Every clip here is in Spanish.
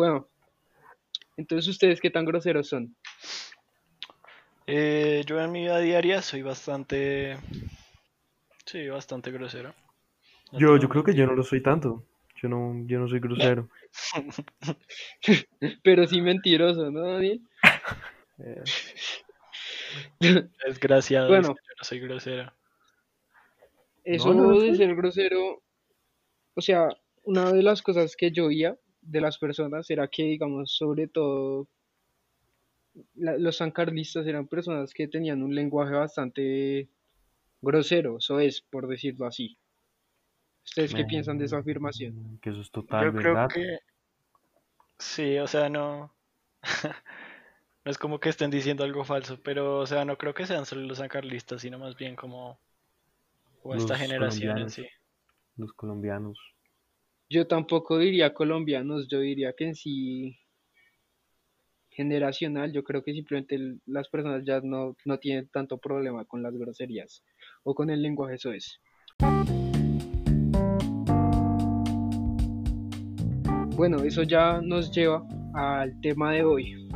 Bueno, entonces ustedes qué tan groseros son. Eh, yo en mi vida diaria soy bastante... Sí, bastante grosero. No Yo, yo creo que yo no lo soy tanto. Yo no, yo no soy grosero. Pero sí mentiroso, ¿no, Daniel? Eh. Desgraciado, es Bueno. que yo no soy grosero. Eso No, no, de ser grosero, o sea, una de las cosas que yo oía de las personas era que, digamos, sobre todo la- los sancarlistas eran personas que tenían un lenguaje bastante grosero, eso es, por decirlo así. ¿Ustedes qué piensan de esa afirmación? Que eso es total Yo creo verdad. que... Sí, o sea, no... No es como que estén diciendo algo falso, pero, o sea, no creo que sean solo los sancarlistas, sino más bien como... O esta Los generación en sí. Los colombianos. Yo tampoco diría colombianos, yo diría que en sí generacional, yo creo que simplemente las personas ya no, no tienen tanto problema con las groserías o con el lenguaje eso es. Bueno, eso ya nos lleva al tema de hoy.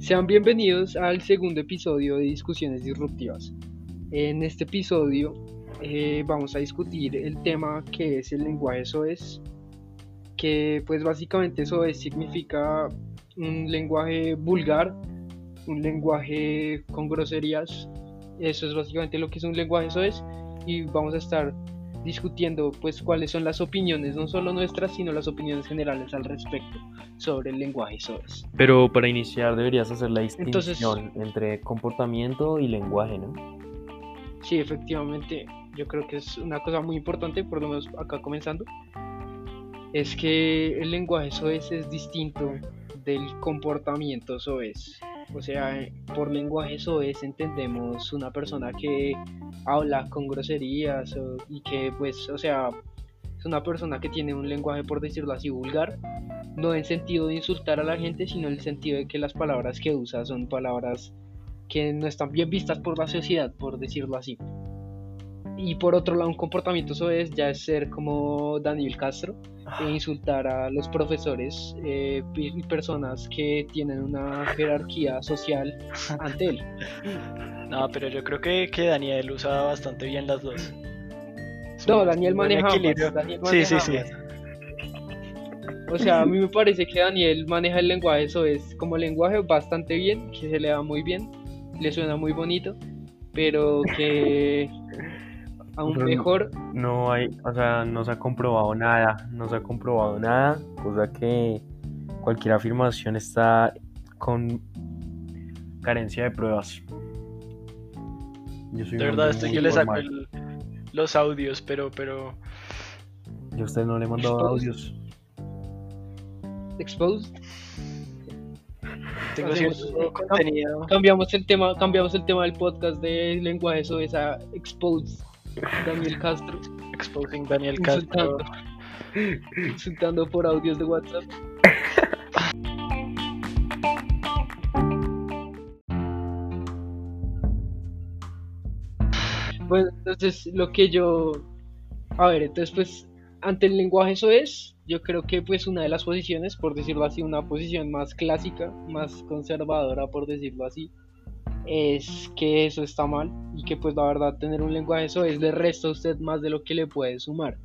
Sean bienvenidos al segundo episodio de Discusiones Disruptivas. En este episodio eh, vamos a discutir el tema que es el lenguaje SOES, que pues básicamente SOES significa un lenguaje vulgar, un lenguaje con groserías, eso es básicamente lo que es un lenguaje SOES y vamos a estar discutiendo pues cuáles son las opiniones, no solo nuestras, sino las opiniones generales al respecto sobre el lenguaje SOES. Pero para iniciar deberías hacer la Entonces- distinción entre comportamiento y lenguaje, ¿no? Sí, efectivamente, yo creo que es una cosa muy importante, por lo menos acá comenzando, es que el lenguaje soez es distinto del comportamiento soez. O sea, por lenguaje soez entendemos una persona que habla con groserías o- y que, pues, o sea, es una persona que tiene un lenguaje, por decirlo así, vulgar, no en sentido de insultar a la gente, sino en el sentido de que las palabras que usa son palabras que no están bien vistas por la sociedad, por decirlo así. Y por otro lado, un comportamiento eso es ya es ser como Daniel Castro e insultar a los profesores eh, y personas que tienen una jerarquía social ante él. No, pero yo creo que, que Daniel usa bastante bien las dos. Es No, un- Daniel maneja ambas, Sí, sí, sí. ambas. O sea, a mí me parece que Daniel maneja el lenguaje, eso es como lenguaje bastante bien, que se le da muy bien, le suena muy bonito, pero que aún Pero mejor No hay, o sea, no se ha comprobado nada, no se ha comprobado nada, cosa que cualquier afirmación está con carencia de pruebas. Yo soy De verdad, muy que le saco el- los audios, pero, pero... Yo a usted no le he mandado Exposed. audios. exposed. Tengo cierto contenido. Cambiamos el tema, cambiamos el tema del podcast de lenguaje, eso es a exposed Daniel Castro Exposing Daniel Castro. insultando, insultando por audios de WhatsApp. Bueno, entonces lo que yo, a ver, entonces pues ante el lenguaje eso es, yo creo que pues una de las posiciones, por decirlo así, una posición más clásica, más conservadora, por decirlo así, es que eso está mal y que pues la verdad tener un lenguaje eso es le resta a usted más de lo que le puede sumar.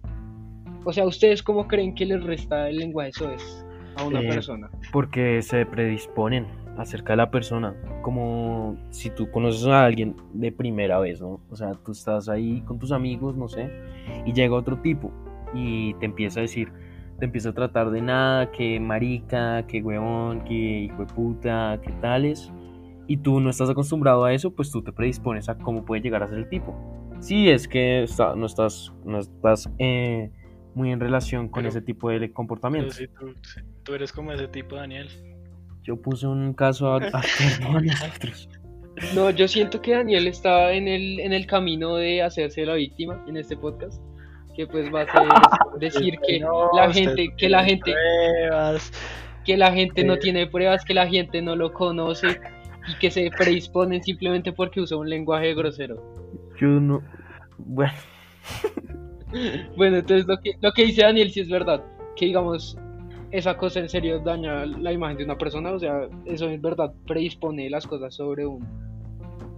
O sea, ¿ustedes cómo creen que les resta el lenguaje eso es a una Eh, persona? Porque se predisponen acerca de la persona. Como si tú conoces a alguien de primera vez, ¿no? O sea, tú estás ahí con tus amigos, no sé, y llega otro tipo y te empieza a decir, te empieza a tratar de nada, que marica, que huevón, que hijo de puta, que tales. Y tú no estás acostumbrado a eso, pues tú te predispones a cómo puede llegar a ser el tipo. Si es que está- no estás, no estás eh, muy en relación con Pero- ese tipo de Pero comportamientos. si tú, si tú eres como ese tipo, Daniel. Yo puse un caso a, a no a nosotros. No, yo siento que Daniel está en el, en el camino de hacerse la víctima en este podcast. Que pues va a ser decir que No, la gente, que la gente, pruebas. que la gente no Eh. tiene pruebas, que la gente no lo conoce y que se predisponen simplemente porque usa un lenguaje grosero. Yo no. Bueno, Bueno, entonces lo que, lo que dice Daniel sí es verdad, que digamos, esa cosa en serio daña la imagen de una persona, o sea, eso en verdad predispone las cosas sobre uno.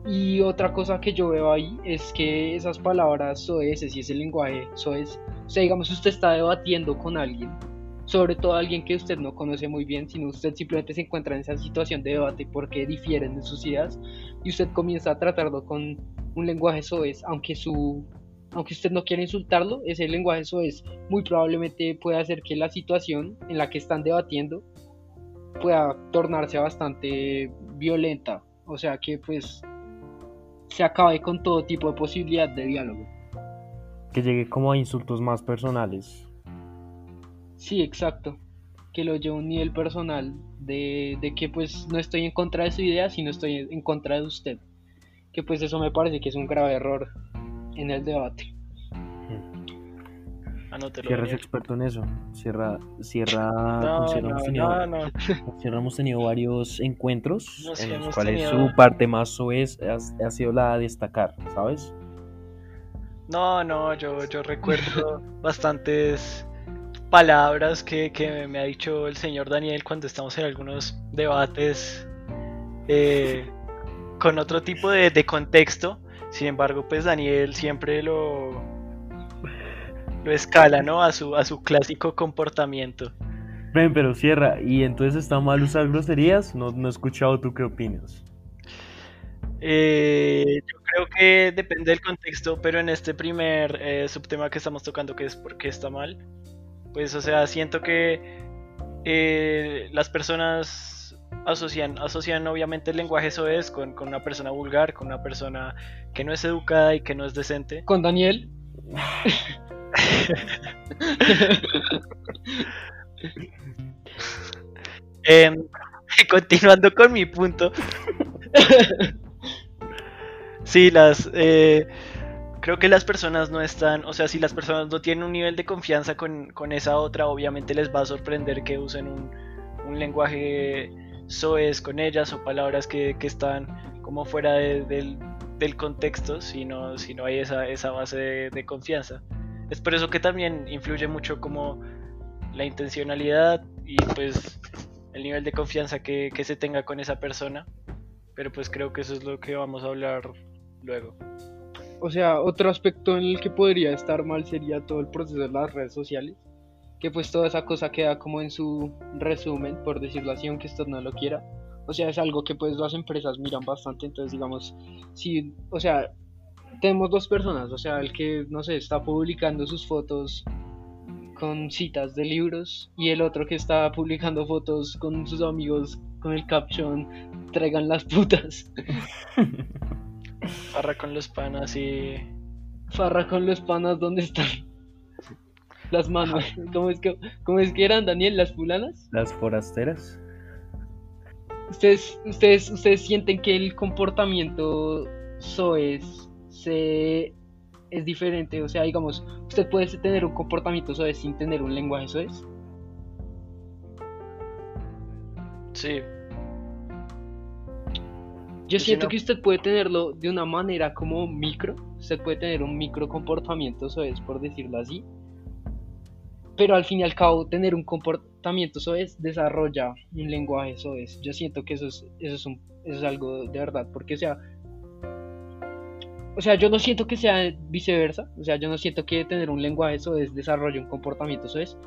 Y otra cosa que yo veo ahí es que esas palabras soeces y ese lenguaje soez, o sea, digamos, usted está debatiendo con alguien, sobre todo alguien que usted no conoce muy bien, sino usted simplemente se encuentra en esa situación de debate porque difieren de sus ideas y usted comienza a tratarlo con un lenguaje soez, aunque su aunque usted no quiera insultarlo, ese lenguaje soez muy probablemente puede hacer que la situación en la que están debatiendo pueda tornarse bastante violenta, o sea que pues se acabe con todo tipo de posibilidad de diálogo. Que llegue como a insultos más personales. Sí, exacto. Que lo lleve a un nivel personal de, de, que pues no estoy en contra de su idea, sino estoy en contra de usted. Que pues eso me parece que es un grave error en el debate. Anótelo, Sierra es experto en eso. Sierra, Sierra, No, con Sierra no, hemos tenido, no, Sierra hemos tenido varios encuentros No, sí, en los cuales tenido- su parte más soez ha, ha sido la de destacar, ¿sabes? No, no, yo, yo recuerdo bastantes palabras que, que me ha dicho el señor Daniel cuando estamos en algunos debates eh, con otro tipo de, de contexto. Sin embargo, pues Daniel siempre lo, lo escala, ¿no? A su, a su clásico comportamiento. Ven, pero Sierra, ¿y entonces está mal usar groserías? No, no he escuchado tú qué opinas. Eh, yo creo que depende del contexto, pero en este primer eh, subtema que estamos tocando, que es por qué está mal, pues, o sea, siento que eh, las personas asocian, asocian obviamente el lenguaje soez con, con una persona vulgar, con una persona que no es educada y que no es decente. Con Daniel. Em, continuando con mi punto. Sí, las. eh, creo que las personas no están. O sea, si las personas no tienen un nivel de confianza con, con esa otra, obviamente les va a sorprender que usen un, un lenguaje soez con ellas o palabras que, que están como fuera de- del, del contexto, si no, si no hay esa, esa base de, de confianza. Es por eso que también influye mucho como la intencionalidad y pues el nivel de confianza que, que se tenga con esa persona. Pero pues creo que eso es lo que vamos a hablar luego. O sea, otro aspecto en el que podría estar mal sería todo el proceso de las redes sociales. Que pues toda esa cosa queda como en su resumen, por decirlo así, aunque usted no lo quiera. O sea, es algo que pues las empresas miran bastante. Entonces, digamos, si, o sea, tenemos dos personas. O sea, el que, no sé, está publicando sus fotos con citas de libros y el otro que está publicando fotos con sus amigos con el caption traigan las putas. Farra con los panas y... Farra con los panas, ¿dónde están? Las manos, ¿cómo es que, cómo es que eran, Daniel? ¿Las fulanas? Las forasteras. ¿Ustedes, ustedes, ustedes sienten que el comportamiento soez se es diferente? O sea, digamos, usted puede tener un comportamiento soez sin tener un lenguaje soez. Sí, Yo siento que usted puede tenerlo de una manera como micro, usted puede tener un micro comportamiento soez, por decirlo así, pero al fin y al cabo tener un comportamiento soez desarrolla un lenguaje soez. Yo siento que eso es, eso es, un- eso es algo de verdad, porque o sea, o sea, yo no siento que sea viceversa, o sea, yo no siento que tener un lenguaje soez desarrolle un comportamiento soez,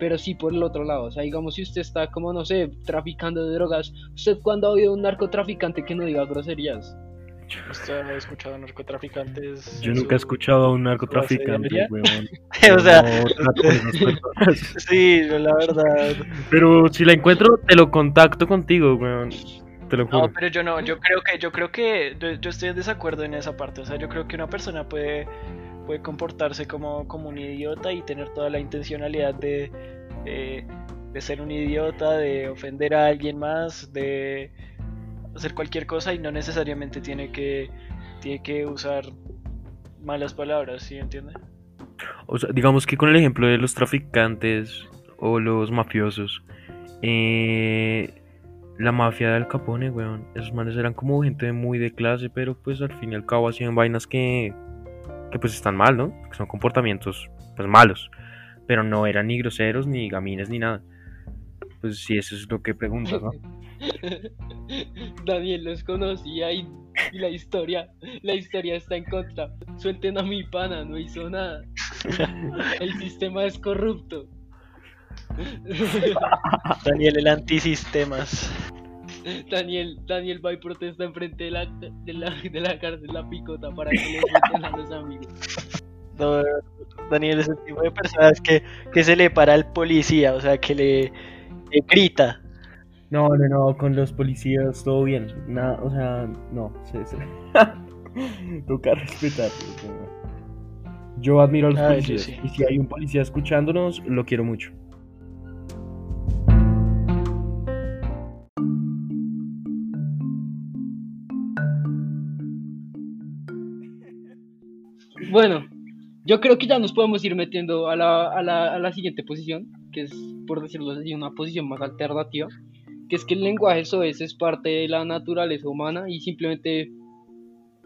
pero sí por el otro lado, o sea, digamos si usted está como, no sé, traficando de drogas, ¿usted cuándo ha oído un narcotraficante que no diga groserías? usted ha escuchado narcotraficantes. Yo nunca he escuchado a un narcotraficante, weón. o sea, No sí, la verdad. Pero si la encuentro, te lo contacto contigo, weón. Te lo juro. No, pero yo no, yo creo que, yo creo que, yo, yo estoy en desacuerdo en esa parte. O sea, yo creo que una persona puede, puede comportarse como, como un idiota y tener toda la intencionalidad de, de, ser un idiota, de ofender a alguien más, de hacer cualquier cosa y no necesariamente tiene que, tiene que usar malas palabras, ¿sí entiende? O sea, digamos que con el ejemplo de los traficantes o los mafiosos, eh, la mafia de Al Capone, weón, esos manes eran como gente muy de clase, pero pues al fin y al cabo hacían vainas que, que pues están mal, ¿no? Que son comportamientos pues malos, pero no eran ni groseros, ni gamines, ni nada. pues si eso es lo que preguntas, ¿no? Daniel los conocía y, y la historia, la historia está en contra. Suelten a mi pana, no hizo nada. El sistema es corrupto. Daniel el antisistemas. Daniel, Daniel va y protesta enfrente de la, de la, de la cárcel La Picota para que le suelten a los amigos. No, Daniel es el tipo de personas que, que se le para al policía, o sea, que le, le grita. No, no, no, con los policías todo bien. Nada, o sea, no, se, se- toca respetar. Yo admiro a los Ay, sí, policías sí. y si hay un policía escuchándonos, lo quiero mucho. Bueno, yo creo que ya nos podemos ir metiendo a la, a la, a la siguiente posición, que es, por decirlo así, una posición más alternativa, que es que el lenguaje soez es parte de la naturaleza humana y simplemente,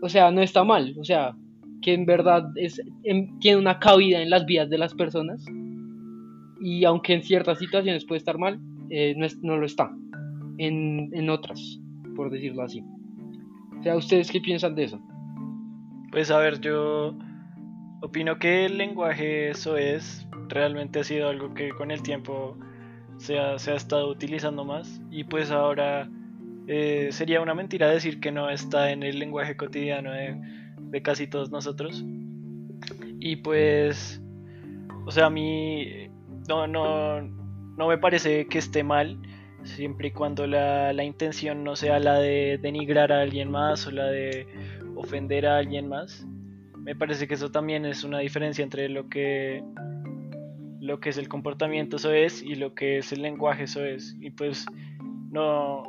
o sea, no está mal, o sea, que en verdad es, en- tiene una cabida en las vidas de las personas y aunque en ciertas situaciones puede estar mal, eh, no, es- no lo está en, en otras, por decirlo así. O sea, ¿ustedes qué piensan de eso? Pues a ver, yo opino que el lenguaje eso es realmente ha sido algo que con el tiempo se ha, se ha estado utilizando más y pues ahora eh, sería una mentira decir que no está en el lenguaje cotidiano de, de casi todos nosotros y pues o sea a mí no, no, no me parece que esté mal siempre y cuando la, la intención no sea la de denigrar a alguien más o la de ofender a alguien más. Me parece que eso también es una diferencia entre lo que lo que es el comportamiento eso es y lo que es el lenguaje eso es. Y pues no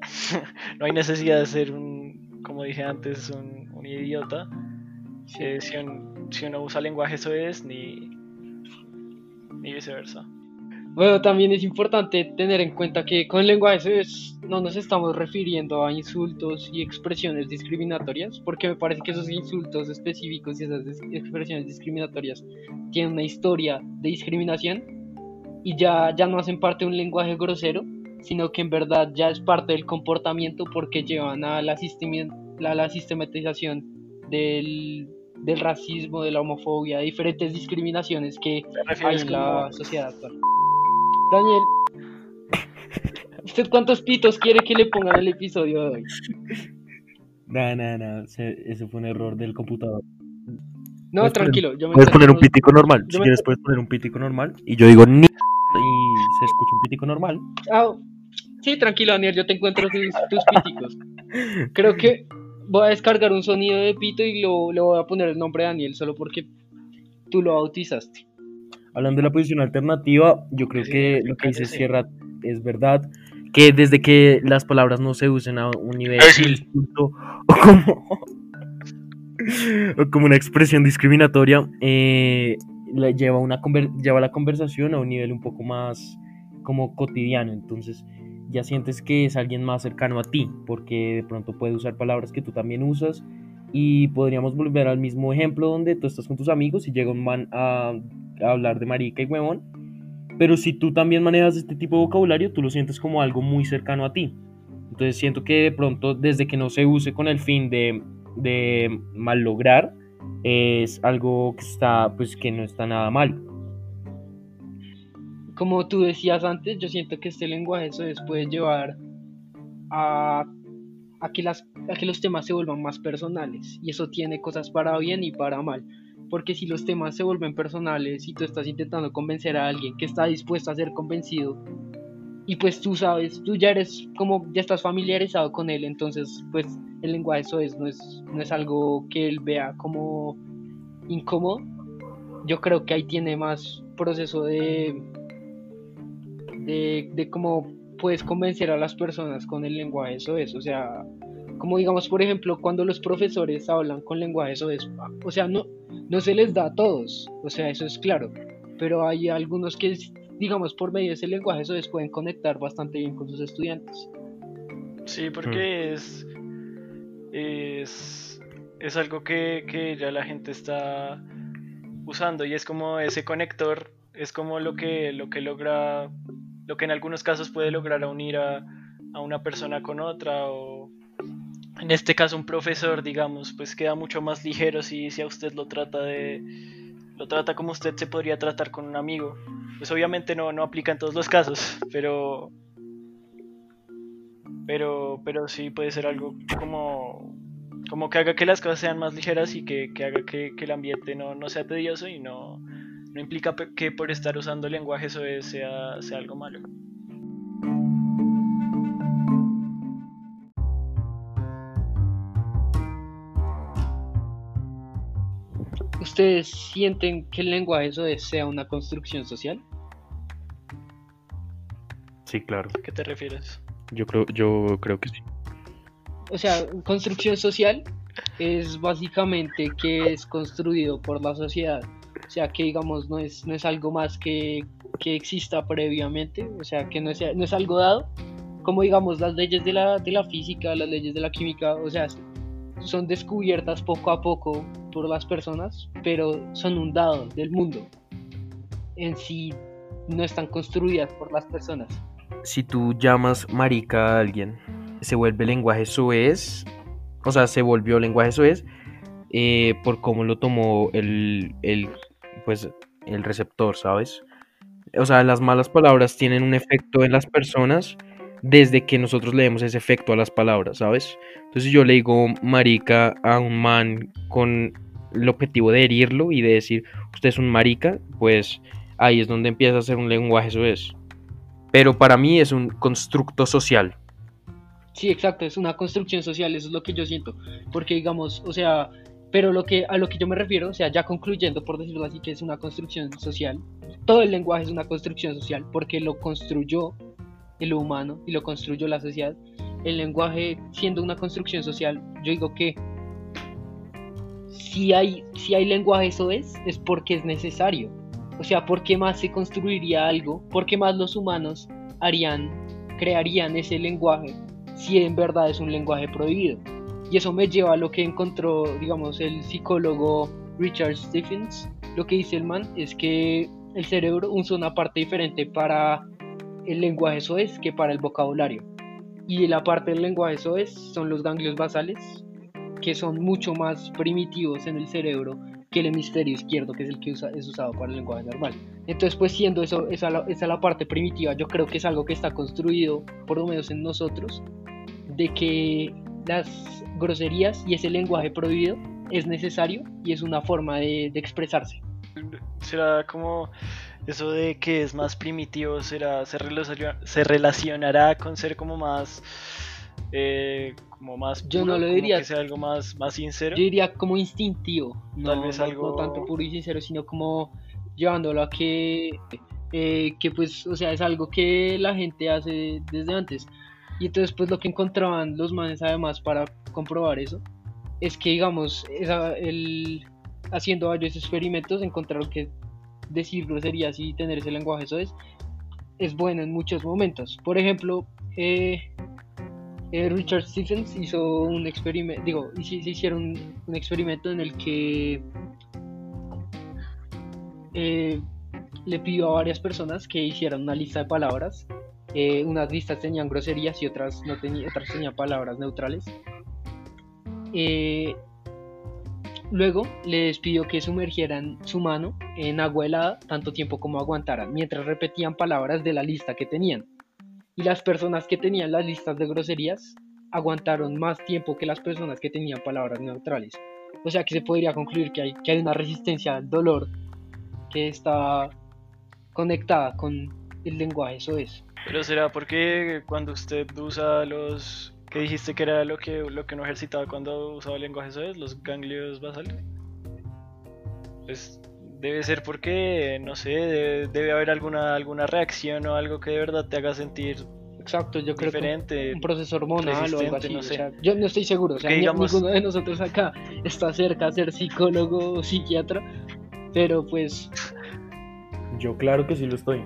no hay necesidad de ser un, como dije antes, un, un idiota. Eh, si, un- si uno usa lenguaje eso es ni ni viceversa. Bueno, también es importante tener en cuenta que con el lenguaje es, no nos estamos refiriendo a insultos y expresiones discriminatorias, porque me parece que esos insultos específicos y esas expresiones discriminatorias tienen una historia de discriminación y ya, ya no hacen parte de un lenguaje grosero, sino que en verdad ya es parte del comportamiento porque llevan a la, sistemi- la, la sistematización del, del racismo, de la homofobia, de diferentes discriminaciones que ¿Te hay en la sociedad actual. Daniel, ¿usted cuántos pitos quiere que le pongan el episodio de hoy? Nah, nah, nah, se- eso fue un error del computador. No, Puedes poner- tranquilo, yo me Puedes poner un pitico normal. yo Si me quieres, puedes poner un pitico normal. Y yo digo ni. Y se escucha un pitico normal. Ah, sí, tranquilo, Daniel, yo te encuentro tus, tus piticos. Creo que voy a descargar un sonido de pito y lo, le voy a poner el nombre de Daniel solo porque tú lo bautizaste. Hablando de la posición alternativa, yo creo que lo que dice. Sierra es verdad. Que desde que las palabras no se usen a un nivel insulto o como, o como una expresión discriminatoria, eh, lleva, una lleva la conversación a un nivel un poco más como cotidiano. Entonces ya sientes que es alguien más cercano a ti, porque de pronto puede usar palabras que tú también usas. Y podríamos volver al mismo ejemplo donde tú estás con tus amigos y llega un a, hablar de marica y huevón. Pero si tú también manejas este tipo de vocabulario, tú lo sientes como algo muy cercano a ti. Entonces siento que de pronto, desde que no se use con el fin de, de malograr, es algo que está, pues que no está nada mal. Como tú decías antes, yo siento que este lenguaje les puede llevar a, a, que los temas se vuelvan más personales. Y eso tiene cosas para bien y para mal. Porque si los temas se vuelven personales y tú estás intentando convencer a alguien que está dispuesto a ser convencido, y pues tú sabes, tú ya eres como, ya estás familiarizado con él, entonces pues el lenguaje eso es, no es, no es algo que él vea como incómodo. Yo creo que ahí tiene más proceso de, de, de cómo puedes convencer a las personas con el lenguaje eso es, o sea, como digamos por ejemplo cuando los profesores hablan con lenguaje eso es, o sea, no, no se les da a todos, o sea, eso es claro, pero hay algunos que digamos por medio de ese lenguaje eso es, pueden conectar bastante bien con sus estudiantes. Sí, porque es, es es algo que, que ya la gente está usando y es como ese conector, es como lo que lo que logra lo que en algunos casos puede lograr unir a, a una persona con otra o en este caso un profesor, digamos, pues queda mucho más ligero si, si a usted lo trata de lo trata como usted se podría tratar con un amigo. Pues obviamente no, no aplica en todos los casos, pero pero pero sí puede ser algo como como que haga que las cosas sean más ligeras y que, que haga que, el ambiente no, no sea tedioso y no, no implica que por estar usando lenguaje eso sea, sea algo malo. ¿Ustedes sienten que el lenguaje eso sea una construcción social? Sí, claro. ¿A qué te refieres? Yo creo, yo creo que sí. O sea, construcción social es básicamente que es construido por la sociedad. O sea, que digamos no es, no es algo más que, que exista previamente, o sea, que no es, no es algo dado, como digamos las leyes de la, de la física, las leyes de la química, o sea, son descubiertas poco a poco por las personas, pero son un dado del mundo. En sí no están construidas por las personas. Si tú llamas marica a alguien, se vuelve lenguaje soez, o sea, se volvió lenguaje soez eh, por cómo lo tomó el, el, pues, el receptor, ¿sabes? O sea, las malas palabras tienen un efecto en las personas desde que nosotros leemos ese efecto a las palabras, ¿sabes? Entonces yo le digo marica a un man con el objetivo de herirlo y de decir, usted es un marica, pues ahí es donde empieza a ser un lenguaje, eso es. Pero para mí es un constructo social. Sí, exacto, es una construcción social, eso es lo que yo siento. Porque digamos, o sea, pero lo que, a lo que yo me refiero, o sea, ya concluyendo, por decirlo así, que es una construcción social, todo el lenguaje es una construcción social porque lo construyó el humano y lo construyó la sociedad. El lenguaje siendo una construcción social, yo digo que si hay, si hay lenguaje eso es, es porque es necesario. O sea, ¿por qué más se construiría algo? ¿Por qué más los humanos harían, crearían ese lenguaje si en verdad es un lenguaje prohibido? Y eso me lleva a lo que encontró, digamos, el psicólogo Richard Stephens. Lo que dice el man es que el cerebro usa una parte diferente para el lenguaje soez que para el vocabulario. Y la parte del lenguaje soez son los ganglios basales, que son mucho más primitivos en el cerebro que el hemisferio izquierdo, que es el que usa, es usado para el lenguaje normal. Entonces, pues siendo eso, esa, esa la parte primitiva, yo creo que es algo que está construido, por lo menos en nosotros, de que las groserías y ese lenguaje prohibido es necesario y es una forma de, de expresarse. Será como eso de que es más primitivo será se, relaciona, se relacionará con ser como más eh, como más puro, yo no lo diría. que sea algo más más sincero yo diría como instintivo no, Tal vez algo... no tanto puro y sincero sino como llevándolo a que eh, que pues o sea es algo que la gente hace desde antes y entonces pues lo que encontraban los manes además para comprobar eso es que digamos el, haciendo varios experimentos encontraron que decir groserías y tener ese lenguaje eso es, es bueno en muchos momentos. Por ejemplo, eh, eh, Richard Stephens hizo un experimento, digo, se hicieron un, experimento en el que eh, le pidió a varias personas que hicieran una lista de palabras. Eh, unas listas tenían groserías y otras no tenían, otras tenían palabras neutrales. Eh, Luego les pidió que sumergieran su mano en agua helada tanto tiempo como aguantaran, mientras repetían palabras de la lista que tenían. Y las personas que tenían las listas de groserías aguantaron más tiempo que las personas que tenían palabras neutrales. O sea que se podría concluir que hay, que hay una resistencia al dolor que está conectada con el lenguaje, eso es. Pero será porque cuando usted usa los ¿Qué dijiste que era lo que, lo que no ejercitaba cuando usaba el lenguaje soez? Los ganglios basales. Pues debe ser porque, no sé, debe, debe, haber alguna, alguna reacción o algo que de verdad te haga sentir Exacto, yo creo diferente, que un proceso hormonal o algo así. No sé. o sea, yo no estoy seguro, o sea, digamos... ninguno de nosotros acá está cerca de ser psicólogo o psiquiatra, pero pues... Yo claro que sí lo estoy.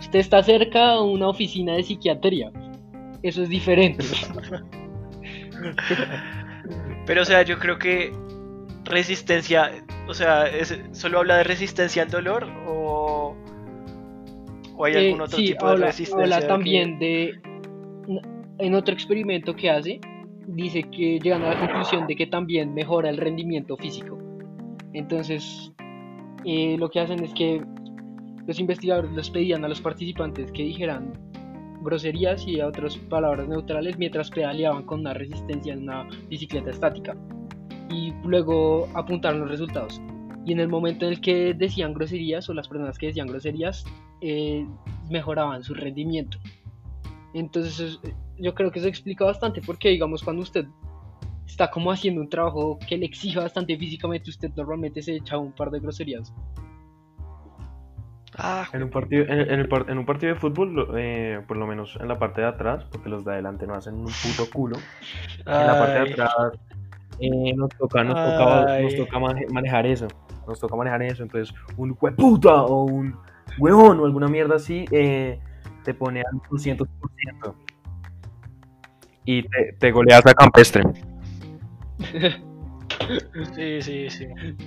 Usted está cerca a una oficina de psiquiatría eso es diferente. Pero o sea, yo creo que resistencia, o sea, es, solo habla de resistencia al dolor o ¿O hay Eh, algún otro sí, tipo de resistencia? habla que- también de. En otro experimento que hace, dice que llegan a la conclusión de que también mejora el rendimiento físico. Entonces, eh, lo que hacen es que los investigadores les pedían a los participantes que dijeran groserías y otras palabras neutrales mientras pedaleaban con una resistencia en una bicicleta estática. Y luego apuntaron los resultados. Y en el momento en el que decían groserías o las personas que decían groserías eh, mejoraban su rendimiento. Entonces es- yo creo que eso explica bastante porque digamos cuando usted está como haciendo un trabajo que le exija bastante físicamente, usted normalmente se echa un par de groserías. Ah, En un partido, en, en el par- en un partido de fútbol, eh, por lo menos en la parte de atrás, porque los de adelante no hacen un puto culo. En la parte de atrás eh, nos toca, nos toca, Ay. nos toca mane- manejar eso. Nos toca manejar eso. Entonces, un hueputa o un huevón o alguna mierda así eh, te pone al 200%. Y te, te goleas a campestre. Sí, sí, sí.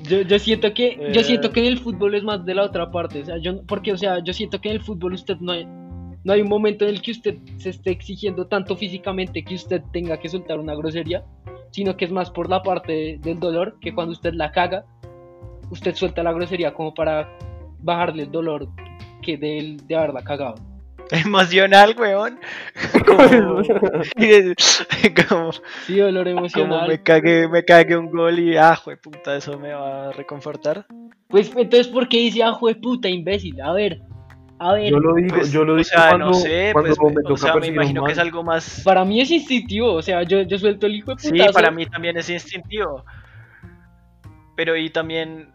Yo, yo siento que yo Eh. siento que en el fútbol es más de la otra parte, o sea, yo porque o sea, yo siento que en el fútbol usted no hay no hay un momento en el que usted se esté exigiendo tanto físicamente que usted tenga que soltar una grosería, sino que es más por la parte del dolor que cuando usted la caga, usted suelta la grosería como para bajarle el dolor que de, él- de haberla cagado. Emocional, weón. Como, como, Sí, dolor como emocional. me cague, me cague un gol y ah, puta, eso me va a reconfortar. Pues entonces, ¿por qué dice, ah, jue puta, imbécil? A ver, a ver. Yo lo digo, Pues, yo lo o digo sea, cuando, no sé, cuando pues, me o sea, me imagino que es algo más. Para mí es instintivo, o sea, yo, yo suelto el hijo de Sí, putazo. para mí también es instintivo. Pero y también,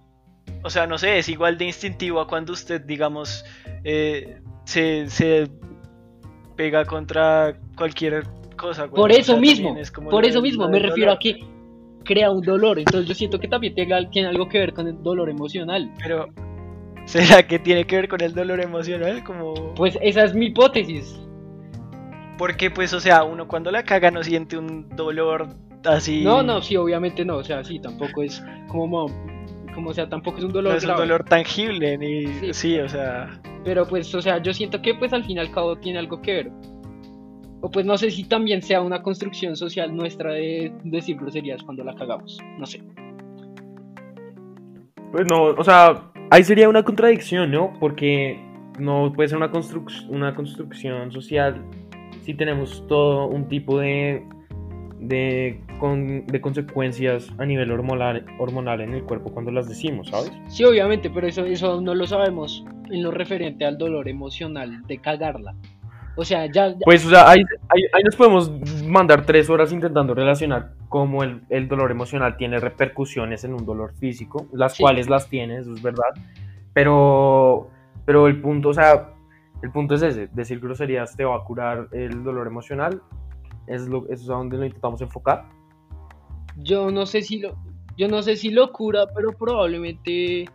o sea, no sé, es igual de instintivo a cuando usted, digamos, eh, se, se pega contra cualquier cosa. Por O eso sea, mismo, es por eso mismo, me refiero a que crea un dolor. Entonces yo siento que también tenga- tiene algo que ver con el dolor emocional. Pero, ¿será que tiene que ver con el dolor emocional? Como... Pues esa es mi hipótesis. Porque, pues, o sea, uno cuando la caga no siente un dolor así. No, no, sí, obviamente no. O sea, sí, tampoco es como, como o sea, tampoco es un dolor No es un dolor tangible, ni. Sí. Sí, o sea. Pero pues, o sea, yo siento que pues al fin y al cabo tiene algo que ver. O pues no sé si también sea una construcción social nuestra de decir groserías cuando la cagamos. No sé. Pues no, o sea, ahí sería una contradicción, ¿no? Porque no puede ser una, construc- una construcción social si tenemos todo un tipo de, de, con- de consecuencias a nivel hormonal, hormonal en el cuerpo cuando las decimos, ¿sabes? Sí, obviamente, pero eso, eso no lo sabemos en lo referente al dolor emocional de cagarla. O sea, ya, ya- Pues, o sea, ahí, ahí- ahí nos podemos mandar tres horas intentando relacionar cómo el, el dolor emocional tiene repercusiones en un dolor físico, las Sí. cuales las tiene, eso es verdad. Pero, pero el punto, o sea, el punto es ese, decir groserías te va a curar el dolor emocional, es lo, eso es a donde lo intentamos enfocar. Yo no sé si lo, yo no sé si lo cura, pero probablemente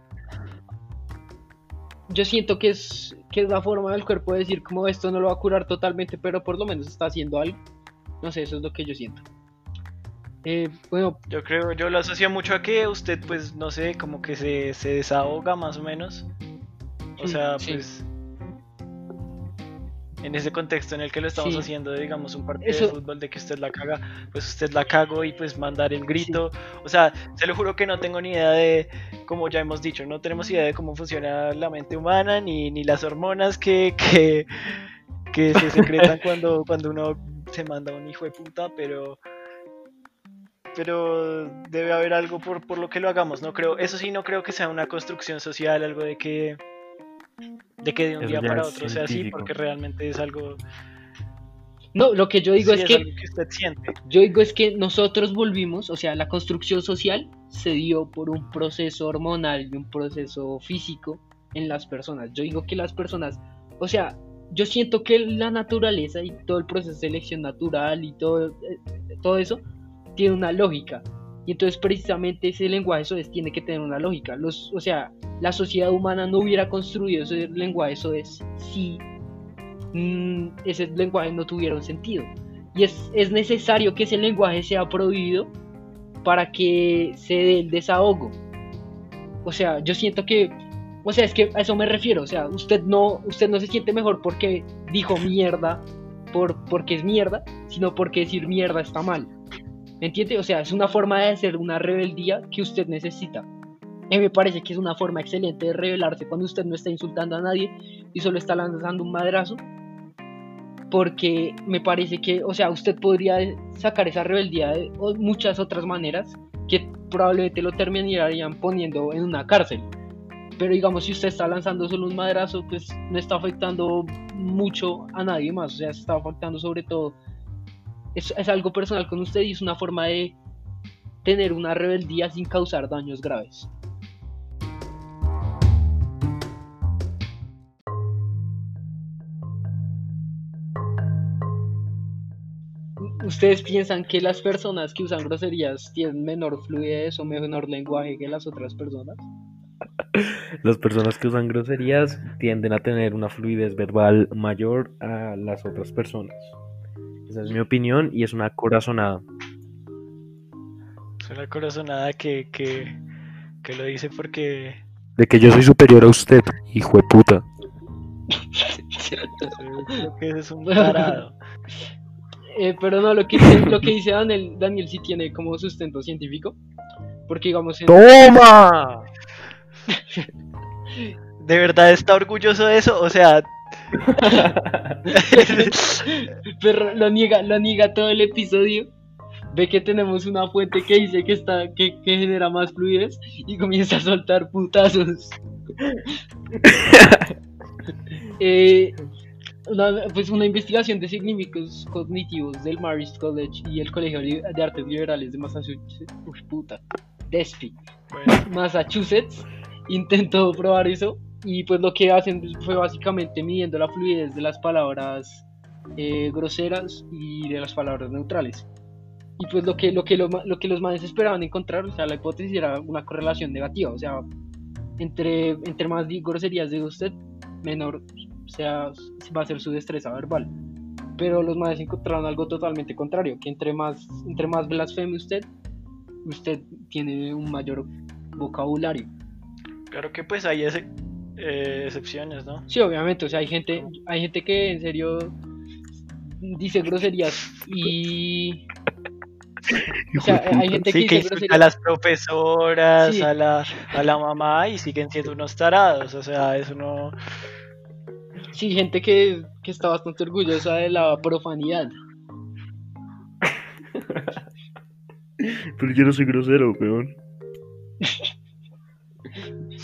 yo siento que es, que es la forma del cuerpo de decir como esto no lo va a curar totalmente, pero por lo menos está haciendo algo. No sé, eso es lo que yo siento. Eh, bueno, Yo creo, yo lo asocio mucho a que usted, pues, no sé, como que se, se desahoga más o menos. O sea, sí. En ese contexto en el que lo estamos Sí. haciendo, digamos, un partido Eso- de fútbol de que usted la caga, pues usted la cago y pues mandar el grito. O sea, se lo juro que no tengo ni idea de, como ya hemos dicho, no tenemos idea de cómo funciona la mente humana, ni, ni las hormonas que, que, que se secretan cuando, cuando uno se manda un hijo de puta, pero pero debe haber algo por, por lo que lo hagamos, no creo, eso sí no creo que sea una construcción social, algo de que de que de un Eso día para otro sea así, porque realmente es algo, no, lo que yo digo sí, es que usted siente. Yo digo es que nosotros volvimos, o sea, la construcción social se dio por un proceso hormonal y un proceso físico en las personas. Yo digo que las personas, o sea, yo siento que la naturaleza y todo el proceso de selección natural y todo, eh, todo eso tiene una lógica. Y entonces precisamente ese lenguaje soez tiene que tener una lógica. Los, o sea, la sociedad humana no hubiera construido ese lenguaje soez si mm, ese lenguaje no tuviera un sentido. Y es, es necesario que ese lenguaje sea prohibido para que se dé el desahogo. O sea, yo siento que O sea, es que a eso me refiero. O sea, usted no, usted no se siente mejor porque dijo mierda, por, porque es mierda, sino porque decir mierda está mal. ¿Me entiende? O sea, es una forma de hacer una rebeldía que usted necesita. Y me parece que es una forma excelente de rebelarse cuando usted no está insultando a nadie y solo está lanzando un madrazo. Porque me parece que, o sea, usted podría sacar esa rebeldía de muchas otras maneras que probablemente lo terminarían poniendo en una cárcel. Pero digamos, si usted está lanzando solo un madrazo, pues no está afectando mucho a nadie más. O sea, se está afectando sobre todo. Es, es algo personal con usted y es una forma de tener una rebeldía sin causar daños graves. ¿Ustedes piensan que las personas que usan groserías tienen menor fluidez o menor lenguaje que las otras personas? Las personas que usan groserías tienden a tener una fluidez verbal mayor a las otras personas. Esa es mi opinión y es una corazonada. Es una corazonada que, que, que lo dice porque... De que yo soy superior a usted, hijo de puta. Creo que es un parado. Eh, pero no, lo que dice, lo que dice Daniel, Daniel sí tiene como sustento científico. Porque digamos... En... ¡Toma! ¿De verdad está orgulloso de eso? O sea... pero lo niega, lo niega todo el episodio. Ve que tenemos una fuente que dice que está, que, que genera más fluidez y comienza a soltar putazos. eh, una, pues una investigación de científicos cognitivos del Marist College y el Colegio de Artes Liberales de Massachusetts, uf, puta, DESPI, Massachusetts, intentó probar eso y pues lo que hacen fue básicamente midiendo la fluidez de las palabras eh, groseras y de las palabras neutrales. Y pues lo que, lo, que lo, lo que los manes esperaban encontrar, o sea, la hipótesis era una correlación negativa, o sea, entre, entre más groserías de usted, menor sea, va a ser su destreza verbal. Pero los manes encontraron algo totalmente contrario, que entre más, entre más blasfeme usted, usted tiene un mayor vocabulario. Claro que pues hay ese, eh, excepciones, ¿no? Sí, obviamente, o sea, hay gente, hay gente que en serio dice groserías y o sea, hay gente que, dice a las profesoras, a, la, a la mamá y siguen siendo unos tarados, o sea, eso no Sí, gente que, que está bastante orgullosa de la profanidad. Pero yo no soy grosero, weón.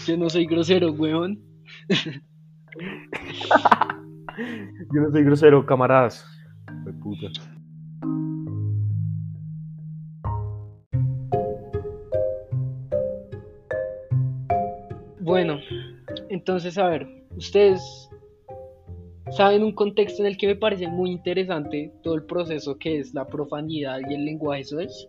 yo no soy grosero, weón. yo no soy grosero, camaradas. puta. Bueno, entonces a ver, ustedes saben un contexto en el que me parece muy interesante todo el proceso que es la profanidad y el lenguaje, ¿eso es?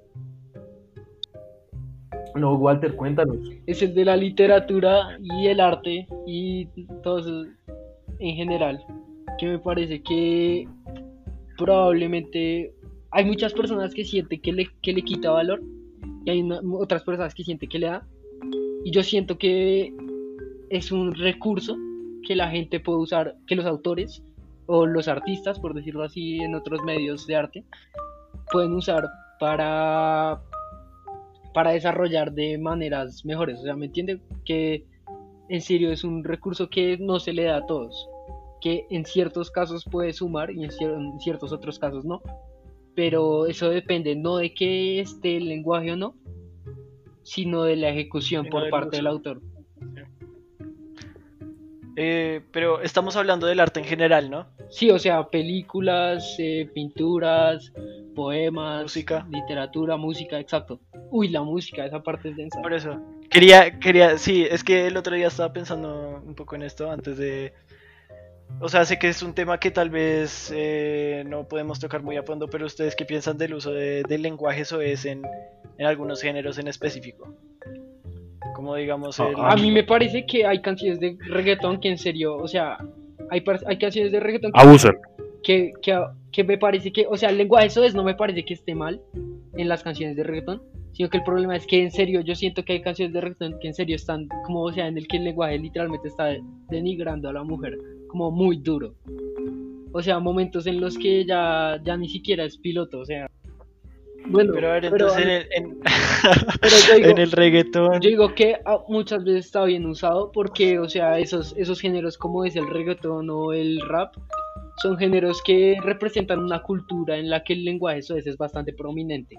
No, Walter, cuéntanos. Es el de la literatura y el arte y todo eso en general, que me parece que probablemente hay muchas personas que sienten que le, que le quita valor y hay otras personas que sienten que le da. Y yo siento que es un recurso que la gente puede usar, que los autores o los artistas, por decirlo así, en otros medios de arte, pueden usar para, para desarrollar de maneras mejores. O sea, ¿me entiende? Que en serio es un recurso que no se le da a todos, que en ciertos casos puede sumar y en, en ciertos otros casos no. Pero eso depende no de que esté el lenguaje o no, sino de la ejecución por parte del autor. Eh, pero estamos hablando del arte en general, ¿no? Sí, o sea, películas, eh, pinturas, poemas, música, literatura, música, exacto. Uy, la música, esa parte es densa. Por eso. Quería, quería, sí, es que el otro día estaba pensando un poco en esto antes de... O sea, sé que es un tema que tal vez eh, no podemos tocar muy a fondo, pero ustedes qué piensan del uso del lenguaje es en, en algunos géneros en específico como digamos A mí me parece que hay canciones de reggaetón que en serio, o sea, hay, hay canciones de reggaetón que, que, que, me parece que, o sea, el lenguaje eso es, no me parece que esté mal en las canciones de reggaetón, sino que el problema es que en serio yo siento que hay canciones de reggaetón que en serio están como, o sea, en el que el lenguaje literalmente está denigrando a la mujer, como muy duro. O sea, momentos en los que ya, ya ni siquiera es piloto, o sea. Bueno, pero a ver, entonces en, el, en, el reggaetón. Yo digo que ah, muchas veces está bien usado porque, o sea, esos, esos géneros como es el reggaetón o el rap, son géneros que representan una cultura en la que el lenguaje eso es, bastante prominente.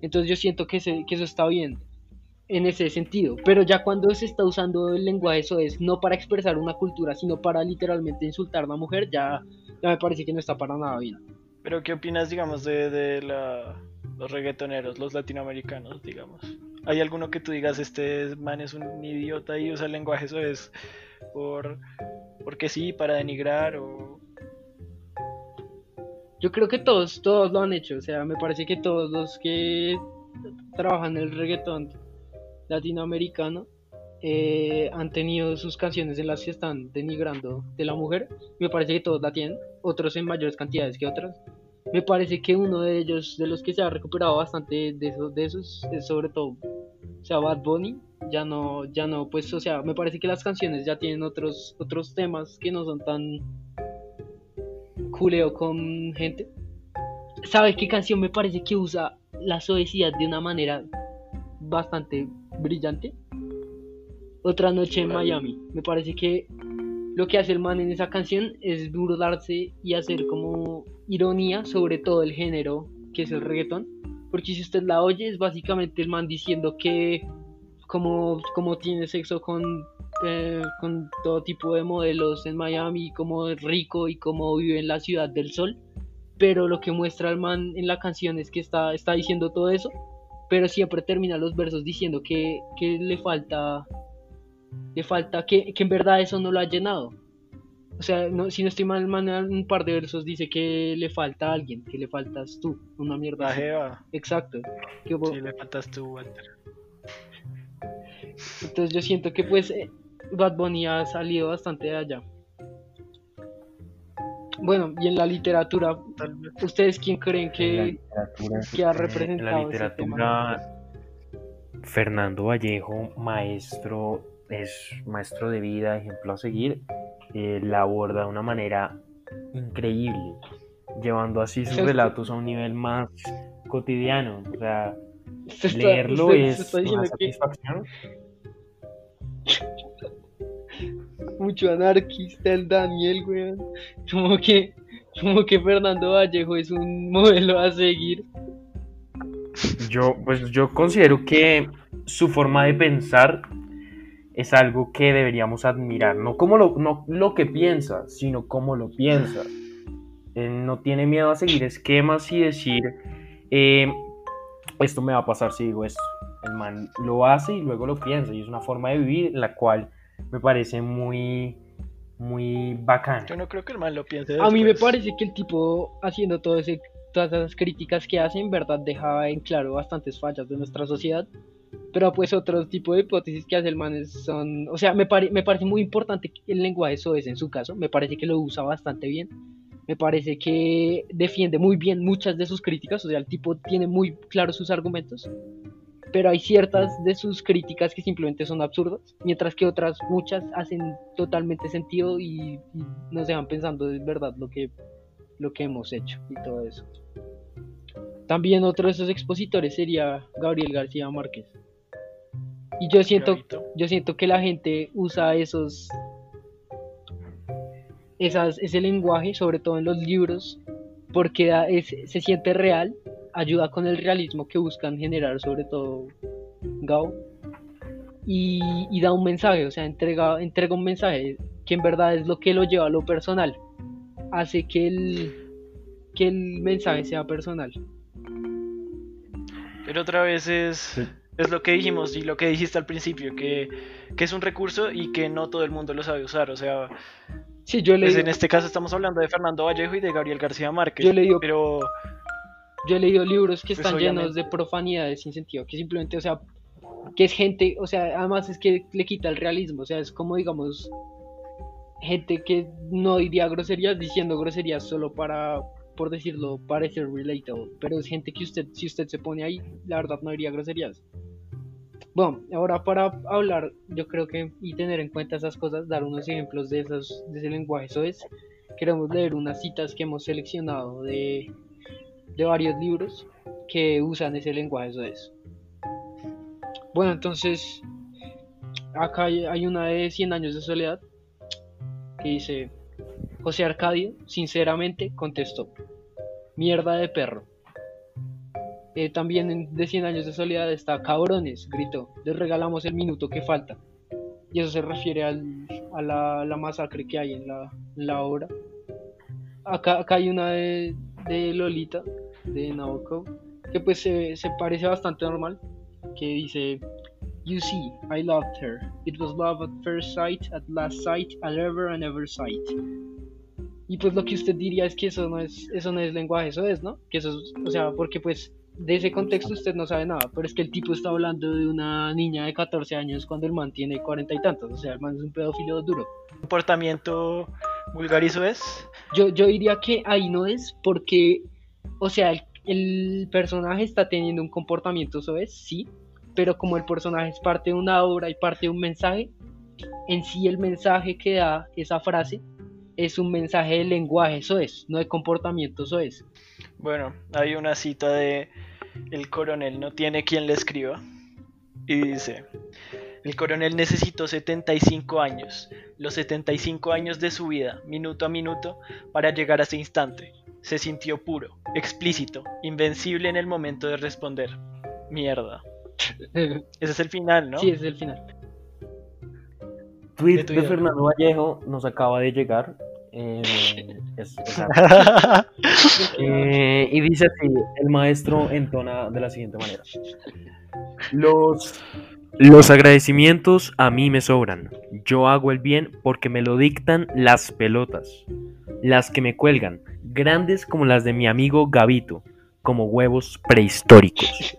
Entonces yo siento que, que eso está bien en ese sentido. Pero ya cuando se está usando el lenguaje eso es no para expresar una cultura, sino para literalmente insultar a una mujer, ya, ya me parece que no está para nada bien. Pero ¿qué opinas, digamos, de, de la, los reggaetoneros, los latinoamericanos, digamos? ¿Hay alguno que tú digas, este man es un idiota y usa el lenguaje eso es por porque sí, para denigrar o yo creo que todos, todos lo han hecho. O sea, me parece que todos los que trabajan el reggaetón latinoamericano eh, han tenido sus canciones en las que están denigrando de la mujer. Me parece que todos la tienen, otros en mayores cantidades que otras. Me parece que uno de ellos, de los que se ha recuperado bastante de esos, de esos es sobre todo, o sea, Bad Bunny. Ya no, ya no, pues, o sea, me parece que las canciones ya tienen otros, otros temas que no son tan culeo con gente. ¿Sabes qué canción me parece que usa la suavidad de una manera bastante brillante? Otra noche en Miami. Me parece que lo que hace el man en esa canción es burlarse y hacer como ironía sobre todo el género que es el reggaetón. Porque si usted la oye es básicamente el man diciendo que como, como tiene sexo con eh, con todo tipo de modelos en Miami, como rico y como vive en la ciudad del sol. Pero lo que muestra el man en la canción es que está, está diciendo todo eso, pero siempre termina los versos diciendo que, que le falta, le falta, que, que, en verdad eso no lo ha llenado. O sea, no, si no estoy mal, man en un par de versos dice que le falta a alguien, que le faltas tú, una mierda. La Exacto. Que, sí, le faltas tú, Walter. Entonces yo siento que pues eh, Bad Bunny ha salido bastante de allá. Bueno, y en la literatura, ¿ustedes quién creen que, que ha representado? En la literatura, Fernando Vallejo, maestro, es maestro de vida, ejemplo a seguir, eh, la aborda de una manera increíble, llevando así sus relatos a un nivel más cotidiano. O sea, leerlo es una satisfacción mucho anarquista el Daniel, weón. Como que, como que Fernando Vallejo es un modelo a seguir. Yo, pues yo considero que su forma de pensar es algo que deberíamos admirar, no como lo, no lo que piensa, sino cómo lo piensa. Él no tiene miedo a seguir esquemas y decir, eh, esto me va a pasar si digo esto. El man lo hace y luego lo piensa y es una forma de vivir la cual me parece muy, muy bacán. Yo no creo que el mal lo piense. A mí me parece que el tipo haciendo todo ese, todas esas críticas que hace, en verdad dejaba en claro bastantes fallas de nuestra sociedad. Pero pues otro tipo de hipótesis que hace el man son, o sea, me, me parece muy importante el lenguaje eso es en su caso, me parece que lo usa bastante bien, me parece que defiende muy bien muchas de sus críticas, o sea, el tipo tiene muy claros sus argumentos pero hay ciertas de sus críticas que simplemente son absurdas, mientras que otras muchas hacen totalmente sentido y, nos dejan pensando de verdad lo que, lo que hemos hecho y todo eso. También otro de esos expositores sería Gabriel García Márquez. Y yo siento, yo siento que la gente usa esos, esas, ese lenguaje, sobre todo en los libros, porque se siente real ayuda con el realismo que buscan generar sobre todo Gao y, da un mensaje, o sea, entrega, entrega un mensaje que en verdad es lo que lo lleva a lo personal, hace que el, que el mensaje sea personal. Pero otra vez es, es lo que dijimos y lo que dijiste al principio, que, que, es un recurso y que no todo el mundo lo sabe usar, o sea... Sí, yo pues en este caso estamos hablando de Fernando Vallejo y de Gabriel García Márquez, yo pero yo he leído libros que pues están llenos de profanidades sin sentido, que simplemente, o sea, que es gente, o sea, además es que le quita el realismo, o sea, es como, digamos, gente que no diría groserías diciendo groserías solo para por decirlo, parece relatable, pero es gente que usted, si usted se pone ahí, la verdad no diría groserías. Bueno, ahora para hablar, yo creo que y tener en cuenta esas cosas, dar unos ejemplos de, esos, de ese lenguaje, eso es, queremos leer unas citas que hemos seleccionado de, de varios libros que usan ese lenguaje, eso es. Bueno, entonces, acá hay una de 100 años de soledad que dice, José Arcadio, sinceramente, contestó, mierda de perro. Eh, también de 100 años de soledad está cabrones, gritó, les regalamos el minuto que falta. Y eso se refiere al, a la, la masacre que hay en la, en la obra. Acá, acá hay una de, de Lolita, de Nabokov, que pues se, se parece bastante normal, que dice, You see, I loved her. It was love at first sight, at last sight, at ever and ever sight. Y pues lo que usted diría es que eso no es, eso no es lenguaje, eso es, ¿no? Que eso es, o sea, porque pues de ese contexto usted no sabe nada, pero es que el tipo está hablando de una niña de 14 años cuando el man tiene 40 y tantos, o sea, el man es un pedófilo duro. ¿Comportamiento vulgarizo es? Yo, yo diría que ahí no es porque, o sea, el, el personaje está teniendo un comportamiento, eso es, sí, pero como el personaje es parte de una obra y parte de un mensaje, en sí el mensaje que da esa frase es un mensaje de lenguaje, eso es, no de comportamiento, eso es. Bueno, hay una cita de el coronel no tiene quien le escriba y dice, el coronel necesitó 75 años, los 75 años de su vida, minuto a minuto, para llegar a ese instante. Se sintió puro, explícito, invencible en el momento de responder. Mierda. Ese es el final, ¿no? Sí, ese es el final. Tweet De. Fernando Vallejo nos acaba de llegar. Eh, es- es- eh, y dice así: el maestro entona de la siguiente manera: Los, los agradecimientos a mí me sobran. Yo hago el bien porque me lo dictan las pelotas, las que me cuelgan, grandes como las de mi amigo Gavito, como huevos prehistóricos.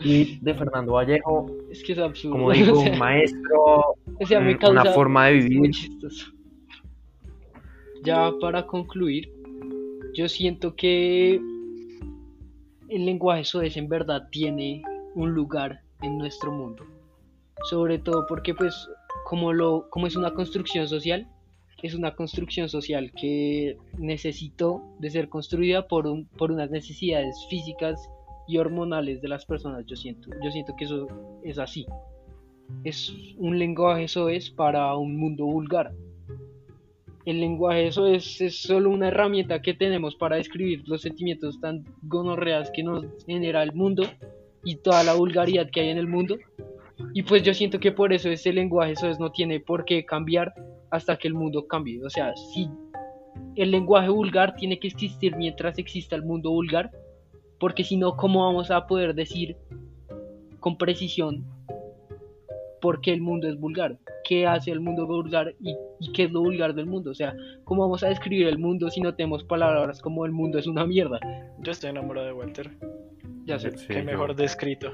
Y de Fernando Vallejo, Es que es absurdo. como digo, o sea, maestro, o sea, me una forma de muy vivir. Ya para concluir, yo siento que el lenguaje soez en verdad tiene un lugar en nuestro mundo. Sobre todo porque pues como lo como es una construcción social, es una construcción social que necesitó de ser construida por un, por unas necesidades físicas y hormonales de las personas, yo siento. Yo siento que eso es así. Es un lenguaje soez para un mundo vulgar. El lenguaje eso es, es solo una herramienta que tenemos para describir los sentimientos tan gonorreas que nos genera el mundo y toda la vulgaridad que hay en el mundo. Y pues yo siento que por eso ese lenguaje eso es, no tiene por qué cambiar hasta que el mundo cambie. O sea, si el lenguaje vulgar tiene que existir mientras exista el mundo vulgar, porque si no, ¿cómo vamos a poder decir con precisión por qué el mundo es vulgar? ¿Qué hace el mundo vulgar y, y qué es lo vulgar del mundo? O sea, ¿cómo vamos a describir el mundo si no tenemos palabras como el mundo es una mierda? Yo estoy enamorado de Walter. Ya sé. Sí, Qué yo- mejor descrito.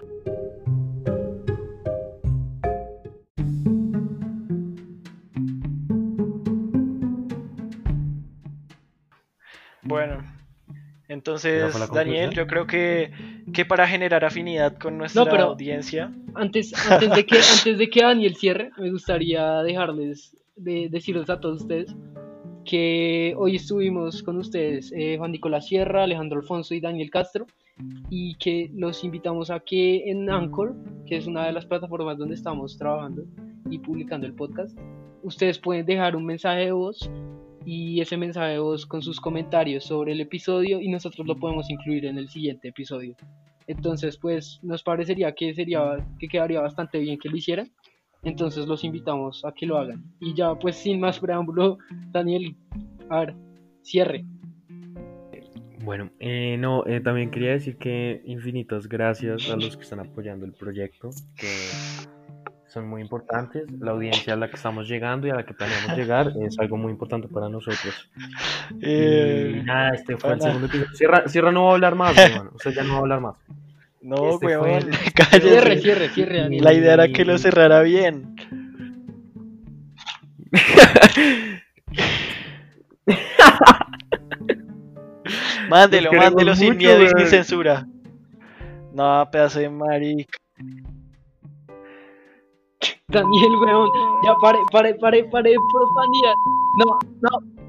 Bueno, ¿Ya entonces Daniel, yo creo que, que para generar afinidad con nuestra No, pero- audiencia, Antes, antes, de que, antes de que Daniel cierre, me gustaría dejarles, de, decirles a todos ustedes que hoy estuvimos con ustedes eh, Juan Nicolás Sierra, Alejandro Alfonso y Daniel Castro y que los invitamos a que en Anchor, que es una de las plataformas donde estamos trabajando y publicando el podcast, ustedes pueden dejar un mensaje de voz y ese mensaje de voz con sus comentarios sobre el episodio y nosotros lo podemos incluir en el siguiente episodio. Entonces, pues nos parecería que sería que quedaría bastante bien que lo hicieran. Entonces los invitamos a que lo hagan. Y ya, pues sin más preámbulo, Daniel, a ver, cierre. Bueno, eh, no, eh, también quería decir que infinitas gracias a los que están apoyando el proyecto, son muy importantes. La audiencia a la que estamos llegando y a la que planeamos llegar es algo muy importante para nosotros. eh, y nada, este fue el segundo episodio. Cierra, Cierra no va a hablar más, hermano. Usted ya no va a hablar más. no, este weón, el- Cierre, cierre, cierre, Daniel. La idea era que lo cerrara bien. Mándelo, mándelo sin mucho, miedo y sin censura. No, pedazo de marica. Daniel, weón. Ya pare, pare, pare, pare, profanidad. No, no,